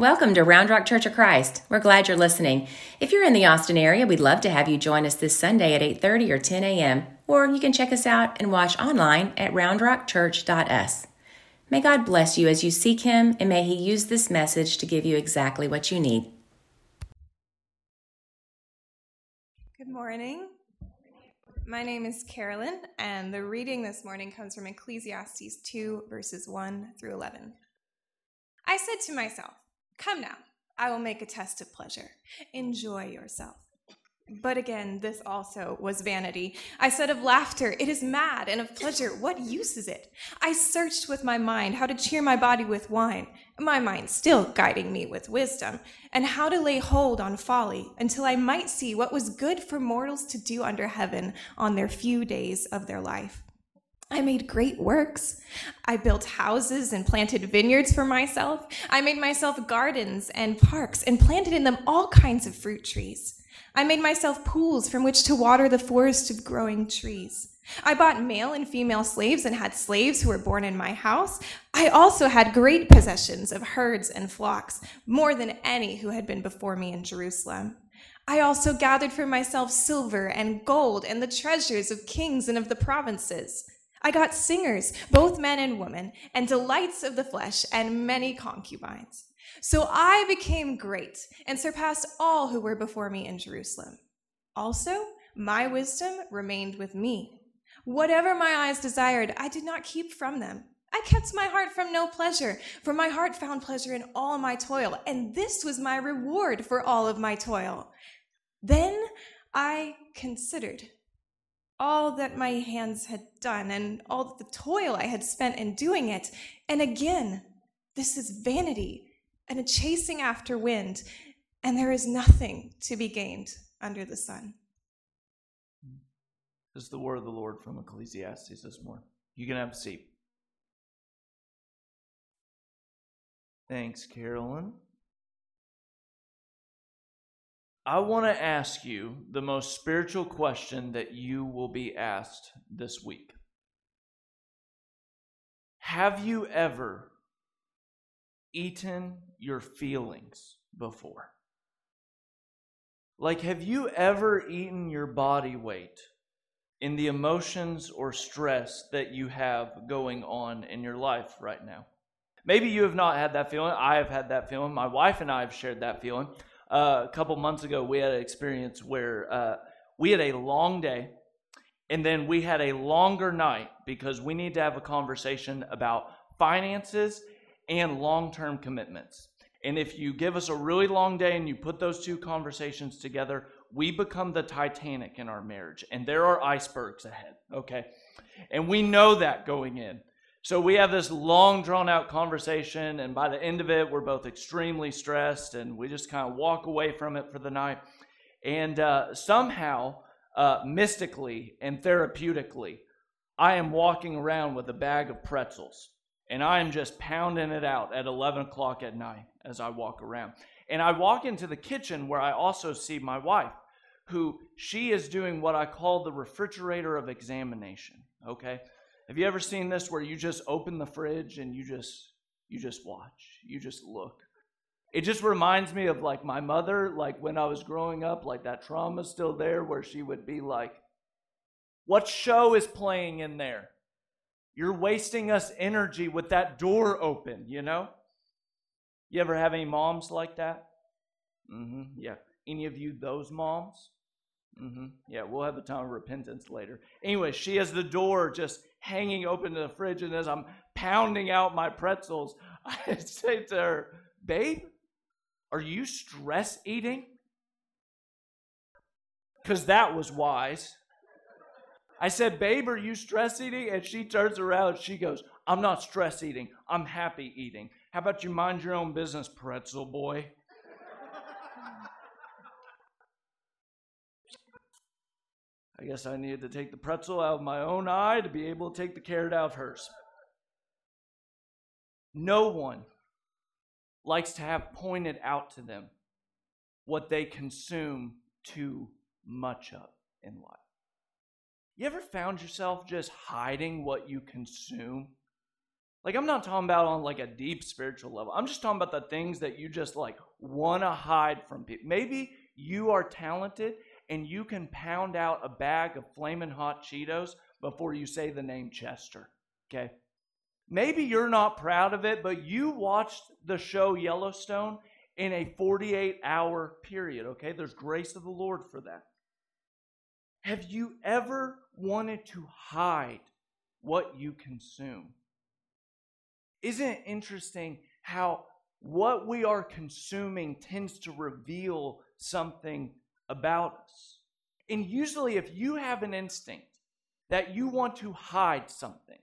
Welcome to Round Rock Church of Christ. We're glad you're listening. If you're in the Austin area, we'd love to have you join us this Sunday at 8:30 or 10 a.m. Or you can check us out and watch online at roundrockchurch.us. May God bless you as you seek Him, and may He use this message to give you exactly what you need. Good morning. My name is Carolyn, and the reading this morning comes from Ecclesiastes 2, verses 1 through 11. I said to myself, Come now, I will make a test of pleasure. Enjoy yourself. But again, this also was vanity. I said of laughter, it is mad, and of pleasure, what use is it? I searched with my mind how to cheer my body with wine, my mind still guiding me with wisdom, and how to lay hold on folly, until I might see what was good for mortals to do under heaven on their few days of their life. I made great works. I built houses and planted vineyards for myself. I made myself gardens and parks and planted in them all kinds of fruit trees. I made myself pools from which to water the forest of growing trees. I bought male and female slaves and had slaves who were born in my house. I also had great possessions of herds and flocks, more than any who had been before me in Jerusalem. I also gathered for myself silver and gold and the treasures of kings and of the provinces. I got singers, both men and women, and delights of the flesh, and many concubines. So I became great and surpassed all who were before me in Jerusalem. Also, my wisdom remained with me. Whatever my eyes desired, I did not keep from them. I kept my heart from no pleasure, for my heart found pleasure in all my toil, and this was my reward for all of my toil. Then I considered all that my hands had done and all the toil I had spent in doing it. And again, this is vanity and a chasing after wind, and there is nothing to be gained under the sun. This is the word of the Lord from Ecclesiastes this morning. You can have a seat. Thanks, Carolyn. I want to ask you the most spiritual question that you will be asked this week. Have you ever eaten your feelings before? Like, have you ever eaten your body weight in the emotions or stress that you have going on in your life right now? Maybe you have not had that feeling. I have had that feeling. My wife and I have shared that feeling uh, a couple months ago, we had an experience where uh, we had a long day and then we had a longer night because we need to have a conversation about finances and long term commitments. And if you give us a really long day and you put those two conversations together, we become the Titanic in our marriage. And there are icebergs ahead, okay? And we know that going in. So we have this long, drawn out conversation, and by the end of it, we're both extremely stressed, and we just kind of walk away from it for the night. And uh, somehow, uh, mystically and therapeutically, I am walking around with a bag of pretzels, and I am just pounding it out at 11 o'clock at night as I walk around. And I walk into the kitchen where I also see my wife, who she is doing what I call the refrigerator of examination. Okay? Have you ever seen this where you just open the fridge and you just you just watch, you just look? It just reminds me of like my mother, like when I was growing up, like that trauma still there where she would be like, What show is playing in there? You're wasting us energy with that door open, you know? You ever have any moms like that? Mm-hmm. Yeah. Any of you those moms? Mm-hmm. Yeah, we'll have a time of repentance later. Anyway, she has the door just hanging open to the fridge, and as I'm pounding out my pretzels, I say to her, Babe, are you stress eating? Because that was wise. I said, Babe, are you stress eating? And she turns around and she goes, I'm not stress eating. I'm happy eating. How about you mind your own business, pretzel boy? I guess I needed to take the pretzel out of my own eye to be able to take the carrot out of hers. No one likes to have pointed out to them what they consume too much of in life. You ever found yourself just hiding what you consume? Like, I'm not talking about on like a deep spiritual level. I'm just talking about the things that you just like want to hide from people. Maybe you are talented and you can pound out a bag of flaming hot Cheetos before you say the name Chester. Okay? Maybe you're not proud of it, but you watched the show Yellowstone in a 48 hour period. Okay? There's grace of the Lord for that. Have you ever wanted to hide what you consume? Isn't it interesting how what we are consuming tends to reveal something about us? And usually, if you have an instinct that you want to hide something,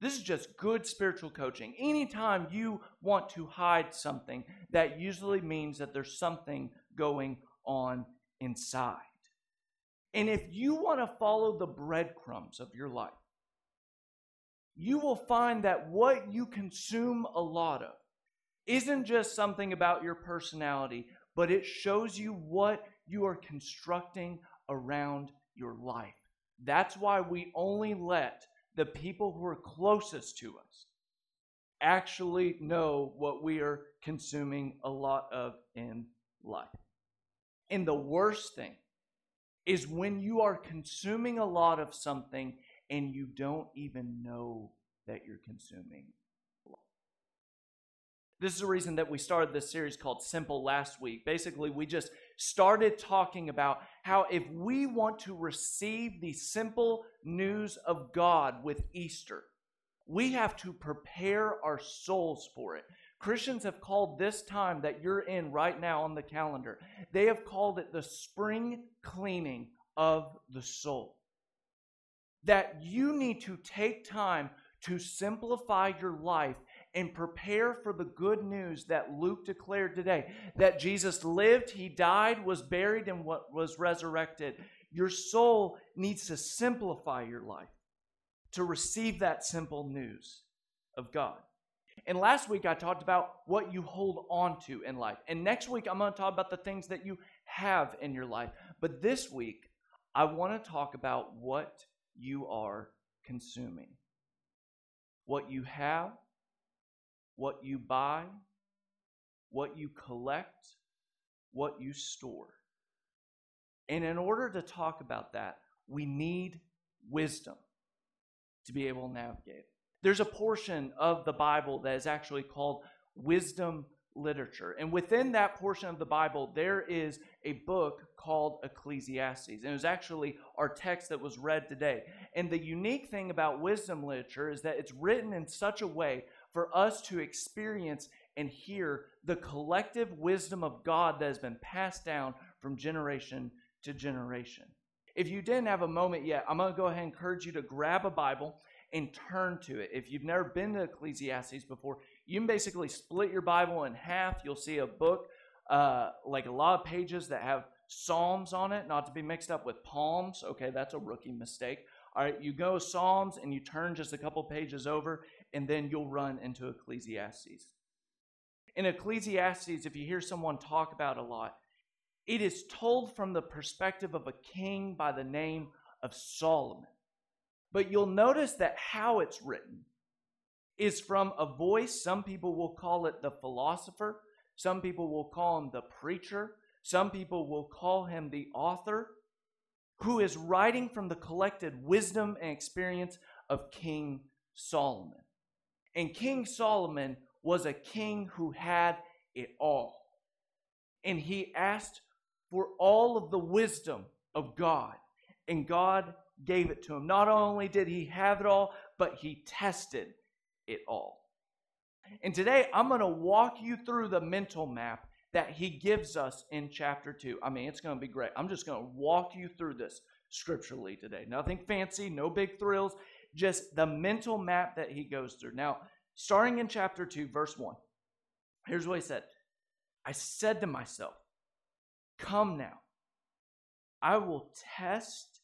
this is just good spiritual coaching. Anytime you want to hide something, that usually means that there's something going on inside. And if you want to follow the breadcrumbs of your life, you will find that what you consume a lot of isn't just something about your personality, but it shows you what you are constructing around your life. That's why we only let the people who are closest to us actually know what we are consuming a lot of in life. And the worst thing is when you are consuming a lot of something and you don't even know that you're consuming. This is the reason that we started this series called Simple last week. Basically, we just started talking about how if we want to receive the simple news of God with Easter, we have to prepare our souls for it. Christians have called this time that you're in right now on the calendar, they have called it the spring cleaning of the soul. That you need to take time to simplify your life and prepare for the good news that Luke declared today that Jesus lived, he died, was buried, and was resurrected. Your soul needs to simplify your life to receive that simple news of God. And last week I talked about what you hold on to in life. And next week I'm going to talk about the things that you have in your life. But this week I want to talk about what you are consuming. What you have what you buy, what you collect, what you store. And in order to talk about that, we need wisdom to be able to navigate. There's a portion of the Bible that is actually called wisdom literature. And within that portion of the Bible, there is a book called Ecclesiastes. And it was actually our text that was read today. And the unique thing about wisdom literature is that it's written in such a way for us to experience and hear the collective wisdom of God that has been passed down from generation to generation. If you didn't have a moment yet, I'm going to go ahead and encourage you to grab a Bible and turn to it. If you've never been to Ecclesiastes before, you can basically split your Bible in half. You'll see a book, uh, like a lot of pages that have Psalms on it, not to be mixed up with Palms. Okay, that's a rookie mistake. All right, you go Psalms and you turn just a couple pages over, and then you'll run into Ecclesiastes. In Ecclesiastes, if you hear someone talk about a lot, it is told from the perspective of a king by the name of Solomon. But you'll notice that how it's written is from a voice. Some people will call it the philosopher, some people will call him the preacher, some people will call him the author, who is writing from the collected wisdom and experience of King Solomon. And King Solomon was a king who had it all. And he asked for all of the wisdom of God, and God gave it to him. Not only did he have it all, but he tested it all. And today I'm going to walk you through the mental map that he gives us in chapter 2. I mean, it's going to be great. I'm just going to walk you through this scripturally today. Nothing fancy, no big thrills just the mental map that he goes through. Now, starting in chapter 2, verse 1, here's what he said I said to myself, Come now, I will test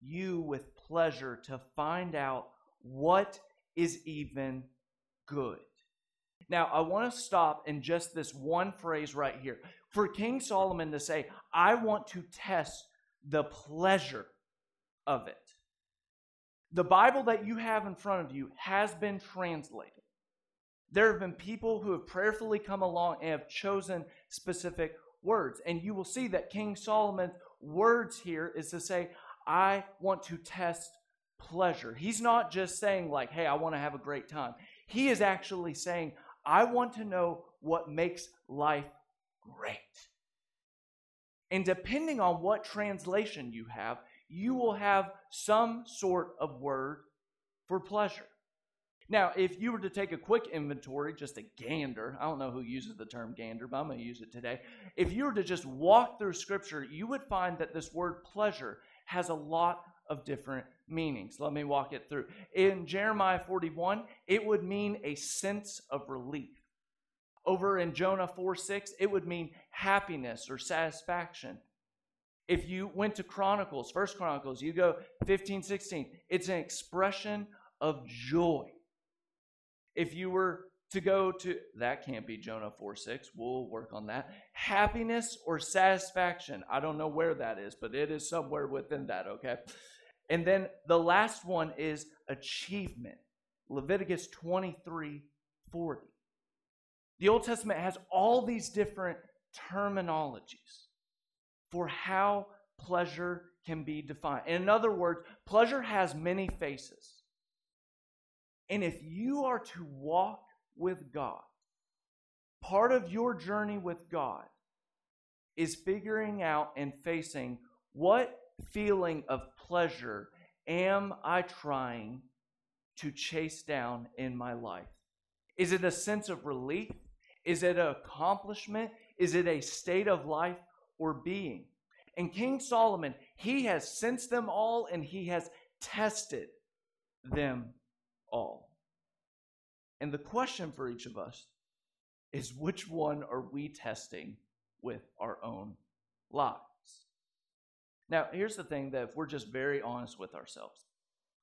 you with pleasure to find out what is even good. Now, I want to stop in just this one phrase right here. For King Solomon to say, I want to test the pleasure of it. The Bible that you have in front of you has been translated. There have been people who have prayerfully come along and have chosen specific words. And you will see that King Solomon's words here is to say, I want to test pleasure. He's not just saying, like, hey, I want to have a great time. He is actually saying, I want to know what makes life great. And depending on what translation you have, you will have some sort of word for pleasure. Now, if you were to take a quick inventory, just a gander, I don't know who uses the term gander, but I'm going to use it today. If you were to just walk through Scripture, you would find that this word pleasure has a lot of different meanings. Let me walk it through. In Jeremiah 41, it would mean a sense of relief. Over in Jonah 4 6, it would mean happiness or satisfaction. If you went to Chronicles, First Chronicles, you go 15, 16, it's an expression of joy. If you were to go to, that can't be Jonah 4 6, we'll work on that. Happiness or satisfaction. I don't know where that is, but it is somewhere within that, okay? And then the last one is achievement. Leviticus 23 40. The Old Testament has all these different terminologies for how pleasure can be defined. In other words, pleasure has many faces. And if you are to walk with God, part of your journey with God is figuring out and facing what feeling of pleasure am I trying to chase down in my life? Is it a sense of relief? Is it an accomplishment? Is it a state of life or being? And King Solomon, he has sensed them all and he has tested them all. And the question for each of us is which one are we testing with our own lives? Now, here's the thing that if we're just very honest with ourselves,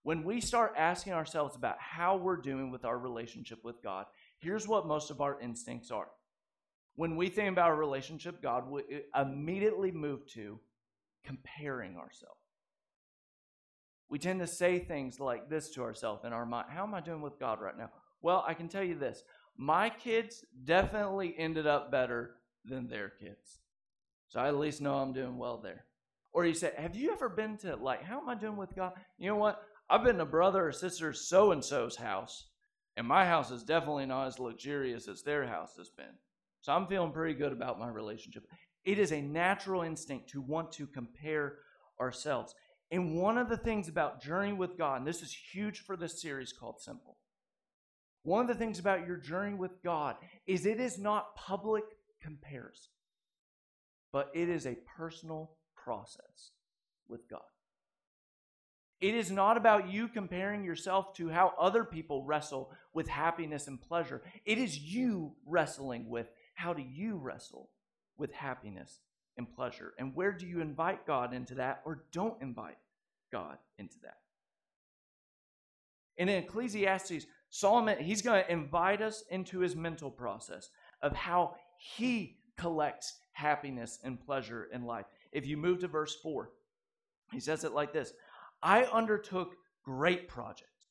when we start asking ourselves about how we're doing with our relationship with God, here's what most of our instincts are. When we think about a relationship, God, immediately move to comparing ourselves. We tend to say things like this to ourselves in our mind How am I doing with God right now? Well, I can tell you this my kids definitely ended up better than their kids. So I at least know I'm doing well there. Or you say, Have you ever been to, like, how am I doing with God? You know what? I've been to brother or sister so and so's house, and my house is definitely not as luxurious as their house has been. So I'm feeling pretty good about my relationship. It is a natural instinct to want to compare ourselves. And one of the things about journey with God, and this is huge for this series called Simple. One of the things about your journey with God is it is not public comparison, but it is a personal process with God. It is not about you comparing yourself to how other people wrestle with happiness and pleasure. It is you wrestling with how do you wrestle with happiness and pleasure? And where do you invite God into that or don't invite God into that? And in Ecclesiastes, Solomon, he's going to invite us into his mental process of how he collects happiness and pleasure in life. If you move to verse 4, he says it like this I undertook great projects.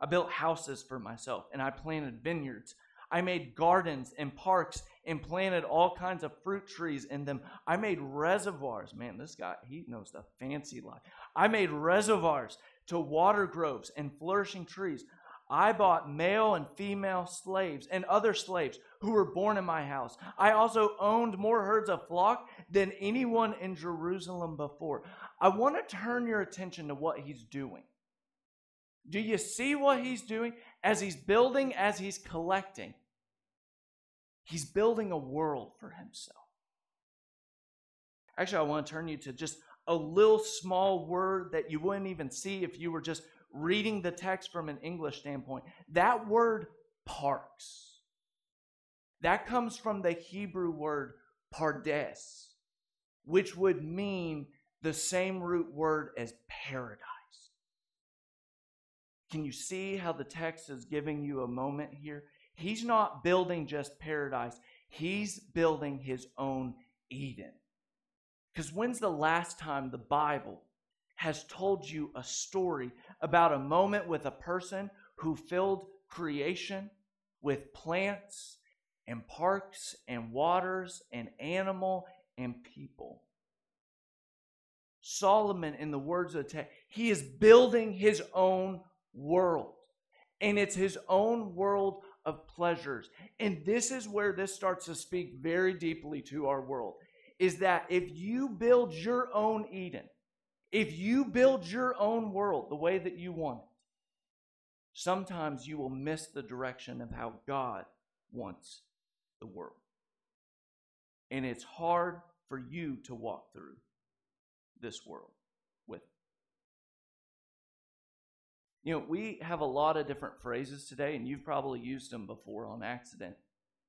I built houses for myself and I planted vineyards. I made gardens and parks and planted all kinds of fruit trees in them. I made reservoirs. Man, this guy, he knows the fancy life. I made reservoirs to water groves and flourishing trees. I bought male and female slaves and other slaves who were born in my house. I also owned more herds of flock than anyone in Jerusalem before. I want to turn your attention to what he's doing. Do you see what he's doing? As he's building, as he's collecting, he's building a world for himself. Actually, I want to turn you to just a little small word that you wouldn't even see if you were just reading the text from an English standpoint. That word parks. That comes from the Hebrew word pardes which would mean the same root word as paradise. Can you see how the text is giving you a moment here? He's not building just paradise, he's building his own Eden. Because when's the last time the Bible has told you a story about a moment with a person who filled creation with plants and parks and waters and animal and people. Solomon, in the words of the text, he is building his own world. And it's his own world of pleasures. And this is where this starts to speak very deeply to our world is that if you build your own Eden, if you build your own world the way that you want it, sometimes you will miss the direction of how God wants the world. And it's hard for you to walk through this world with. You know, we have a lot of different phrases today, and you've probably used them before on accident,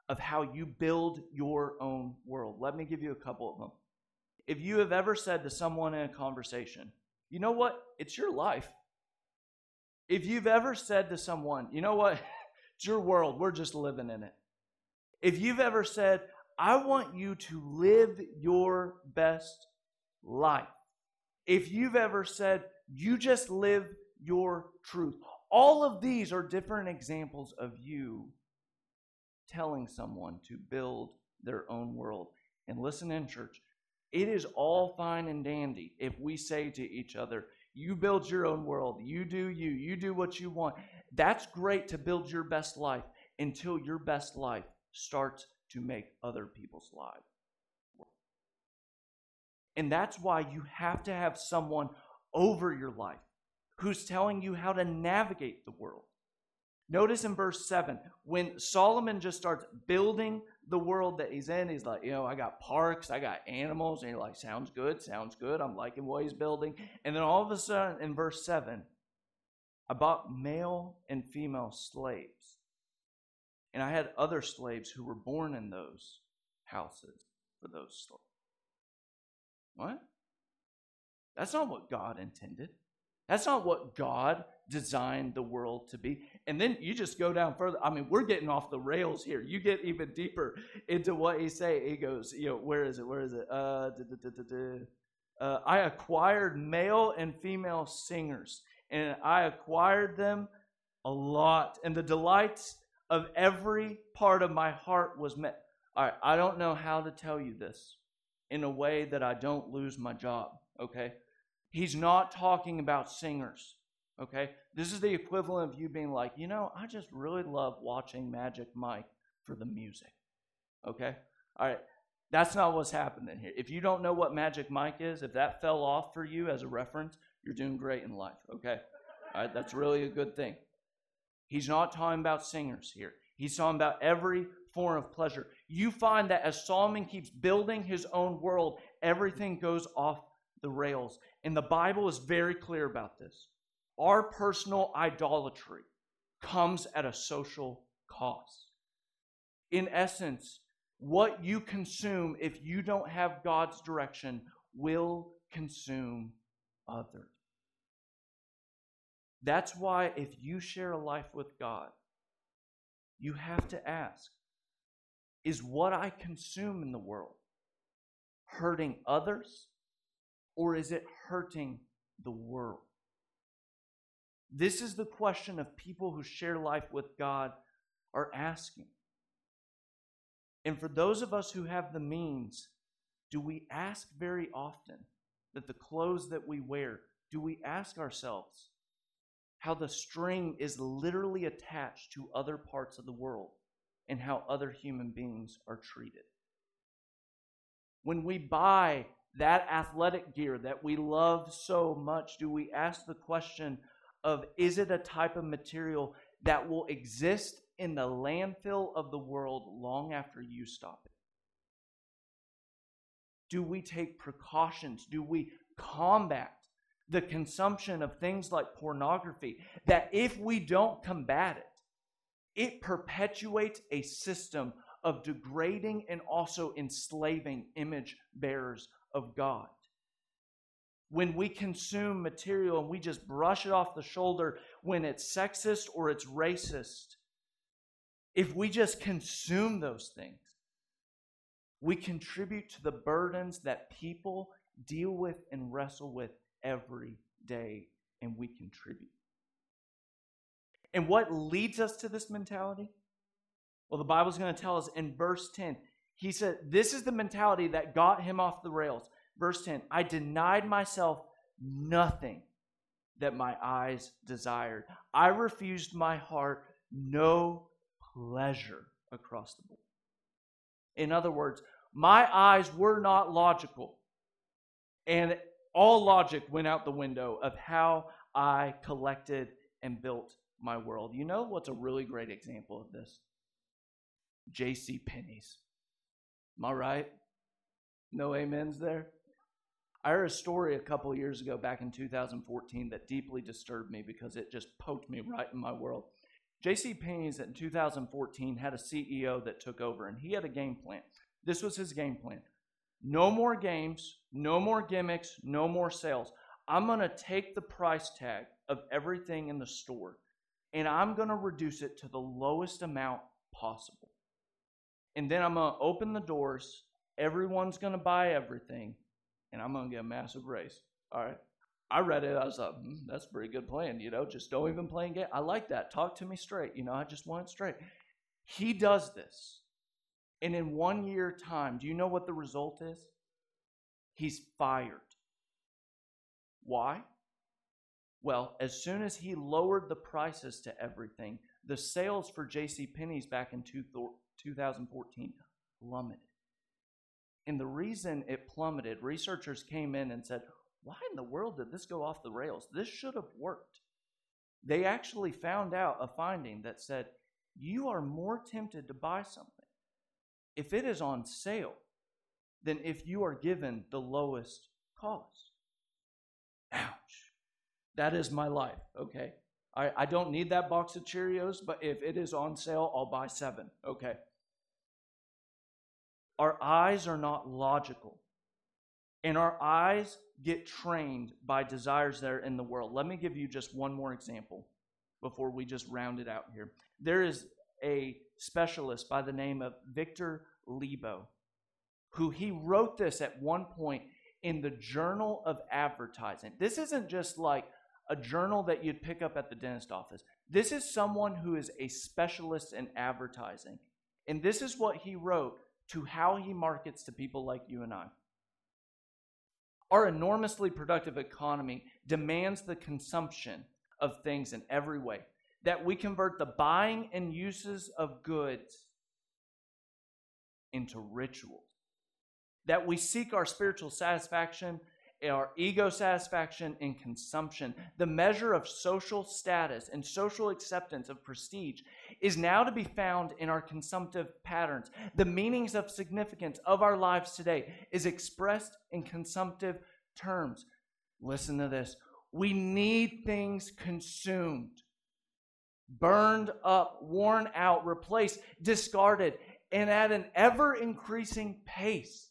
of how you build your own world. Let me give you a couple of them. If you have ever said to someone in a conversation, you know what? It's your life. If you've ever said to someone, you know what? it's your world. We're just living in it. If you've ever said, I want you to live your best life. If you've ever said, you just live your truth. All of these are different examples of you telling someone to build their own world. And listen in, church, it is all fine and dandy if we say to each other, You build your own world, you do you, you do what you want. That's great to build your best life until your best life starts to make other people's lives. And that's why you have to have someone over your life who's telling you how to navigate the world. Notice in verse 7, when Solomon just starts building the world that he's in, he's like, you know, I got parks, I got animals, and you're like, sounds good, sounds good. I'm liking what he's building. And then all of a sudden, in verse 7, I bought male and female slaves. And I had other slaves who were born in those houses for those slaves. What? That's not what God intended. That's not what God designed the world to be. And then you just go down further. I mean, we're getting off the rails here. You get even deeper into what he say. He goes, you know, where is it? Where is it? Uh, uh, I acquired male and female singers, and I acquired them a lot. And the delights of every part of my heart was met. All right, I don't know how to tell you this in a way that I don't lose my job, okay? He's not talking about singers. Okay? This is the equivalent of you being like, you know, I just really love watching Magic Mike for the music. Okay? All right. That's not what's happening here. If you don't know what Magic Mike is, if that fell off for you as a reference, you're doing great in life. Okay? All right. That's really a good thing. He's not talking about singers here. He's talking about every form of pleasure. You find that as Solomon keeps building his own world, everything goes off the rails. And the Bible is very clear about this. Our personal idolatry comes at a social cost. In essence, what you consume, if you don't have God's direction, will consume others. That's why, if you share a life with God, you have to ask Is what I consume in the world hurting others or is it hurting the world? This is the question of people who share life with God are asking. And for those of us who have the means, do we ask very often that the clothes that we wear, do we ask ourselves how the string is literally attached to other parts of the world and how other human beings are treated? When we buy that athletic gear that we love so much, do we ask the question of is it a type of material that will exist in the landfill of the world long after you stop it? Do we take precautions? Do we combat the consumption of things like pornography that if we don't combat it, it perpetuates a system of degrading and also enslaving image bearers of God. When we consume material and we just brush it off the shoulder when it's sexist or it's racist, if we just consume those things, we contribute to the burdens that people deal with and wrestle with every day and we contribute. And what leads us to this mentality? Well, the Bible's going to tell us in verse 10. He said, This is the mentality that got him off the rails. Verse 10 I denied myself nothing that my eyes desired. I refused my heart no pleasure across the board. In other words, my eyes were not logical. And all logic went out the window of how I collected and built my world. You know what's a really great example of this? J.C. Penney's. Am I right? No amens there? I heard a story a couple years ago, back in 2014, that deeply disturbed me because it just poked me right in my world. J.C. Penney's in 2014 had a CEO that took over, and he had a game plan. This was his game plan. No more games, no more gimmicks, no more sales. I'm going to take the price tag of everything in the store and I'm going to reduce it to the lowest amount possible. And then I'm going to open the doors. Everyone's going to buy everything, and I'm going to get a massive raise. All right. I read it. I was like, mm, that's a pretty good plan. You know, just don't even play and game. I like that. Talk to me straight. You know, I just want it straight. He does this. And in one year time, do you know what the result is? He's fired. Why? Well, as soon as he lowered the prices to everything, the sales for J.C. Penney's back in 2014 plummeted. And the reason it plummeted, researchers came in and said, why in the world did this go off the rails? This should have worked. They actually found out a finding that said, you are more tempted to buy something if it is on sale than if you are given the lowest cost. Ouch. That is my life, okay? I, I don't need that box of Cheerios, but if it is on sale, I'll buy seven, okay? Our eyes are not logical, and our eyes get trained by desires that are in the world. Let me give you just one more example before we just round it out here. There is a specialist by the name of Victor Lebow, who he wrote this at one point in the Journal of Advertising. This isn't just like a journal that you'd pick up at the dentist office. This is someone who is a specialist in advertising. And this is what he wrote to how he markets to people like you and I. Our enormously productive economy demands the consumption of things in every way, that we convert the buying and uses of goods into rituals. That we seek our spiritual satisfaction, our ego satisfaction in consumption. The measure of social status and social acceptance of prestige is now to be found in our consumptive patterns. The meanings of significance of our lives today is expressed in consumptive terms. Listen to this. We need things consumed, burned up, worn out, replaced, discarded and at an ever increasing pace.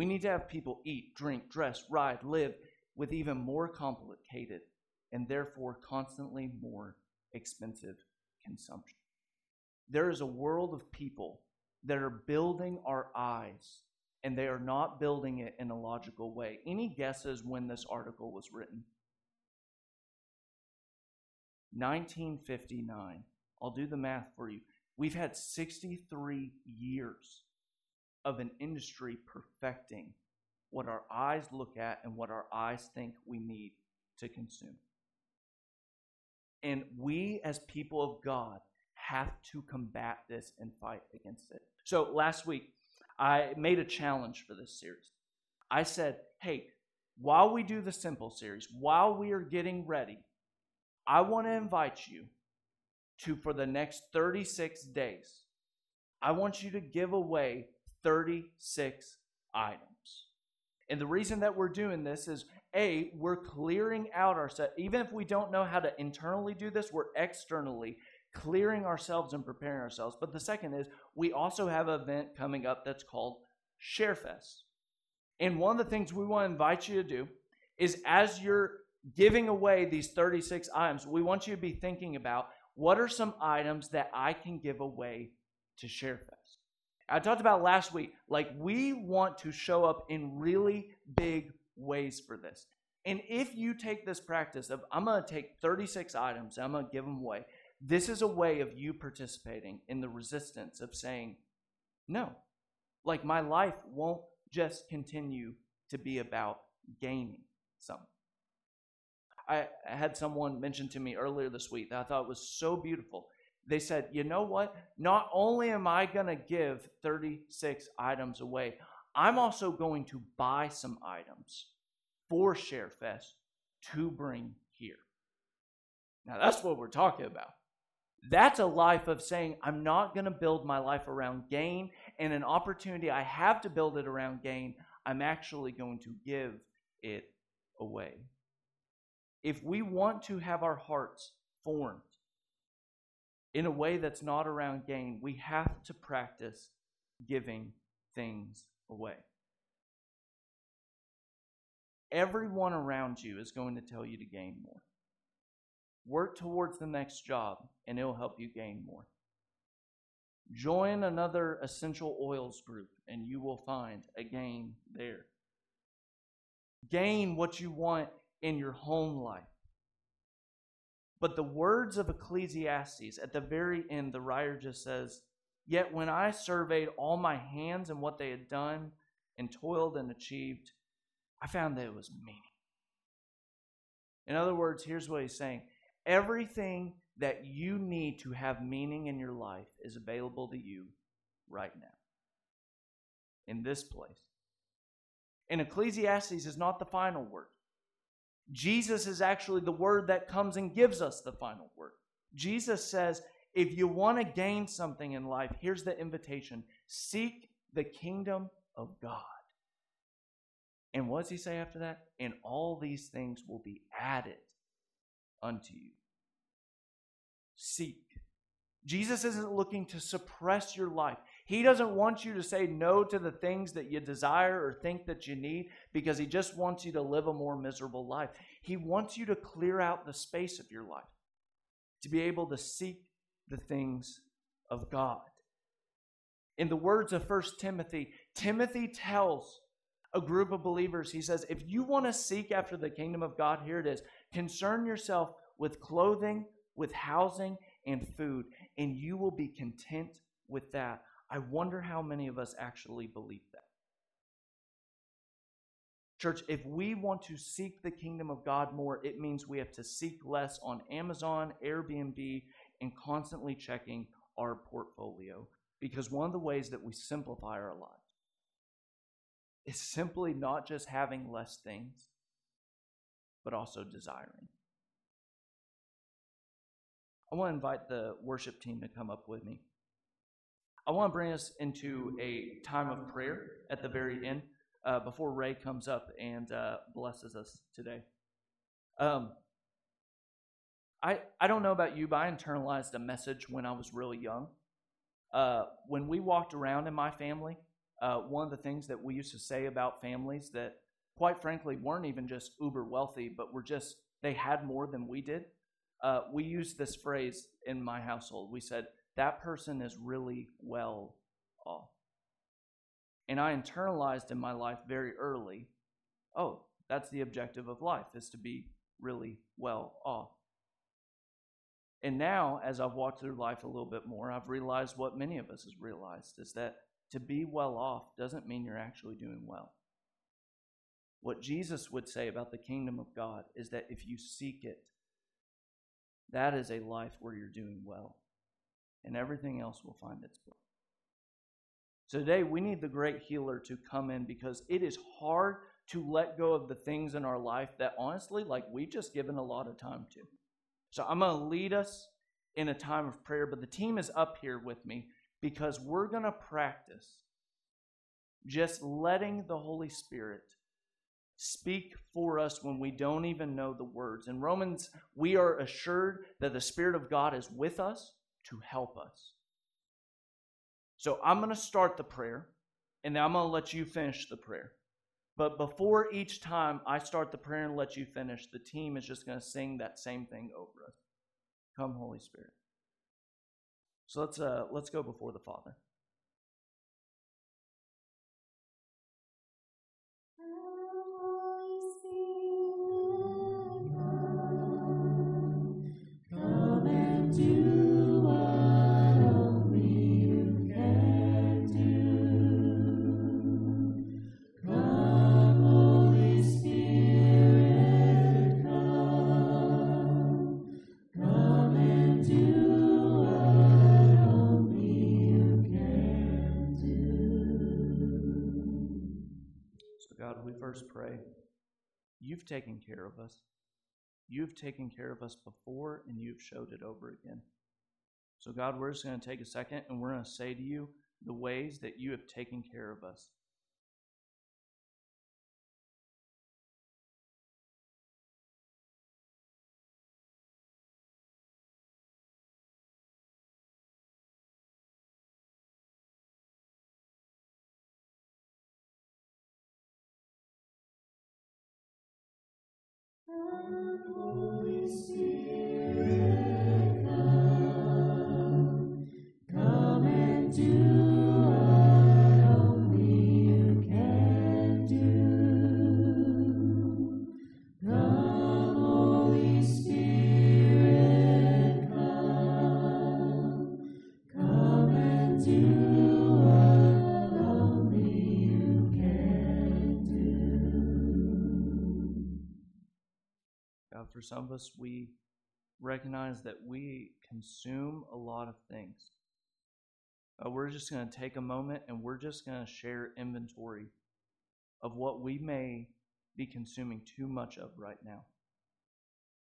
We need to have people eat, drink, dress, ride, live with even more complicated and therefore constantly more expensive consumption. There is a world of people that are building our eyes and they are not building it in a logical way. Any guesses when this article was written? 1959. I'll do the math for you. We've had 63 years of an industry perfecting what our eyes look at and what our eyes think we need to consume. And we, as people of God, have to combat this and fight against it. So last week, I made a challenge for this series. I said, hey, while we do the simple series, while we are getting ready, I want to invite you to for the next 36 days, I want you to give away 36 items. And the reason that we're doing this is A, we're clearing out our set. Even if we don't know how to internally do this, we're externally clearing ourselves and preparing ourselves. But the second is we also have an event coming up that's called ShareFest. And one of the things we want to invite you to do is as you're giving away these 36 items, we want you to be thinking about what are some items that I can give away to ShareFest? I talked about last week, like we want to show up in really big ways for this. And if you take this practice of, I'm going to take 36 items, I'm going to give them away, this is a way of you participating in the resistance of saying, no. Like my life won't just continue to be about gaining something. I had someone mention to me earlier this week that I thought was so beautiful. They said, you know what? Not only am I going to give 36 items away, I'm also going to buy some items for ShareFest to bring here. Now, that's what we're talking about. That's a life of saying, I'm not going to build my life around gain, and an opportunity I have to build it around gain, I'm actually going to give it away. If we want to have our hearts formed in a way that's not around gain, we have to practice giving things away. Everyone around you is going to tell you to gain more. Work towards the next job, and it'll help you gain more. Join another essential oils group, and you will find a gain there. Gain what you want in your home life. But the words of Ecclesiastes, at the very end, the writer just says, Yet when I surveyed all my hands and what they had done and toiled and achieved, I found that it was meaning. In other words, here's what he's saying everything that you need to have meaning in your life is available to you right now, in this place. And Ecclesiastes is not the final word. Jesus is actually the word that comes and gives us the final word. Jesus says, if you want to gain something in life, here's the invitation seek the kingdom of God. And what does he say after that? And all these things will be added unto you. Seek. Jesus isn't looking to suppress your life. He doesn't want you to say no to the things that you desire or think that you need because he just wants you to live a more miserable life. He wants you to clear out the space of your life, to be able to seek the things of God. In the words of 1 Timothy, Timothy tells a group of believers, he says, if you want to seek after the kingdom of God, here it is. Concern yourself with clothing, with housing, and food, and you will be content with that. I wonder how many of us actually believe that. Church, if we want to seek the kingdom of God more, it means we have to seek less on Amazon, Airbnb, and constantly checking our portfolio. Because one of the ways that we simplify our lives is simply not just having less things, but also desiring. I want to invite the worship team to come up with me. I want to bring us into a time of prayer at the very end uh, before Ray comes up and uh, blesses us today. Um, I, I don't know about you, but I internalized a message when I was really young. Uh, when we walked around in my family, uh, one of the things that we used to say about families that, quite frankly, weren't even just uber wealthy, but were just, they had more than we did. Uh, we used this phrase in my household. We said, that person is really well off. And I internalized in my life very early, oh, that's the objective of life, is to be really well off. And now, as I've walked through life a little bit more, I've realized what many of us has realized is that to be well off doesn't mean you're actually doing well. What Jesus would say about the kingdom of God is that if you seek it, that is a life where you're doing well, and everything else will find its place. So today, we need the great healer to come in because it is hard to let go of the things in our life that honestly, like we've just given a lot of time to. So I'm going to lead us in a time of prayer, but the team is up here with me because we're going to practice just letting the Holy Spirit speak for us when we don't even know the words. In Romans, we are assured that the Spirit of God is with us to help us. So I'm going to start the prayer, and then I'm going to let you finish the prayer. But before each time I start the prayer and let you finish, the team is just going to sing that same thing over us. Come, Holy Spirit. So let's uh, let's go before the Father. Care of us. You've taken care of us before, and you've showed it over again. So, God, we're just going to take a second and we're going to say to you the ways that you have taken care of us. Spirit, come, come and do of us, we recognize that we consume a lot of things. Uh, we're just going to take a moment and we're just going to share inventory of what we may be consuming too much of right now.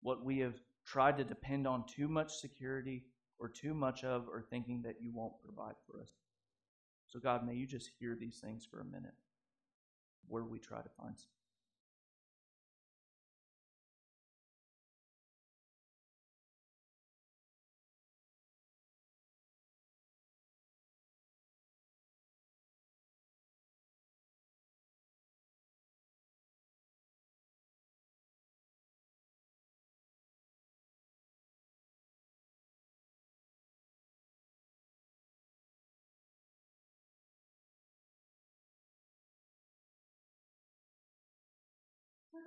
What we have tried to depend on too much security or too much of, or thinking that you won't provide for us. So, God, may you just hear these things for a minute where we try to find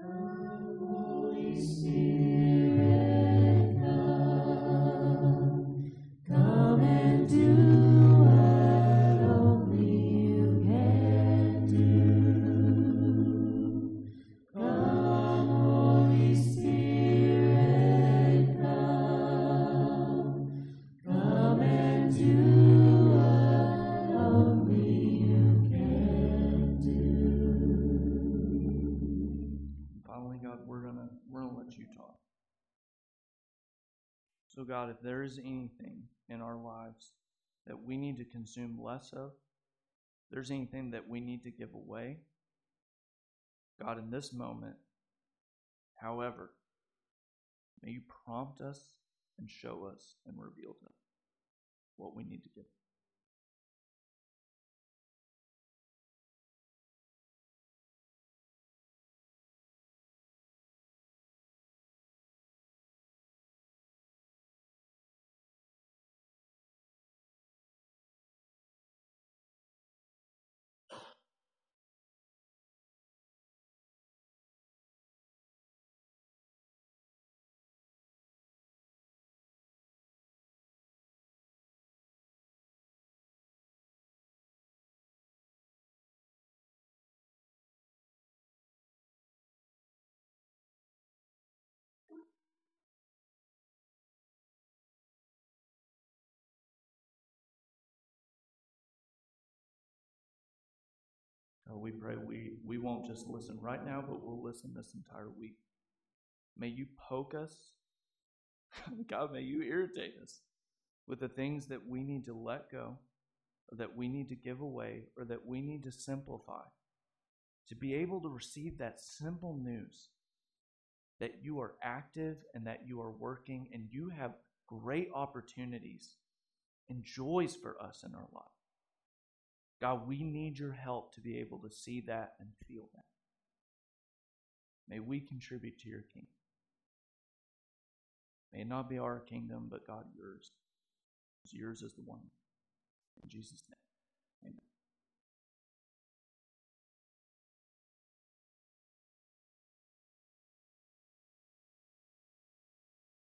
Spirit, come, come and do God, if there is anything in our lives that we need to consume less of, there's anything that we need to give away, God, in this moment, however, may you prompt us and show us and reveal to us what we need to give. Uh, we pray we, we won't just listen right now, but we'll listen this entire week. May you poke us. God, may you irritate us with the things that we need to let go, or that we need to give away, or that we need to simplify. To be able to receive that simple news that you are active and that you are working and you have great opportunities and joys for us in our life. God, we need your help to be able to see that and feel that. May we contribute to your kingdom. May it not be our kingdom, but God, yours. Yours is the one. In Jesus' name.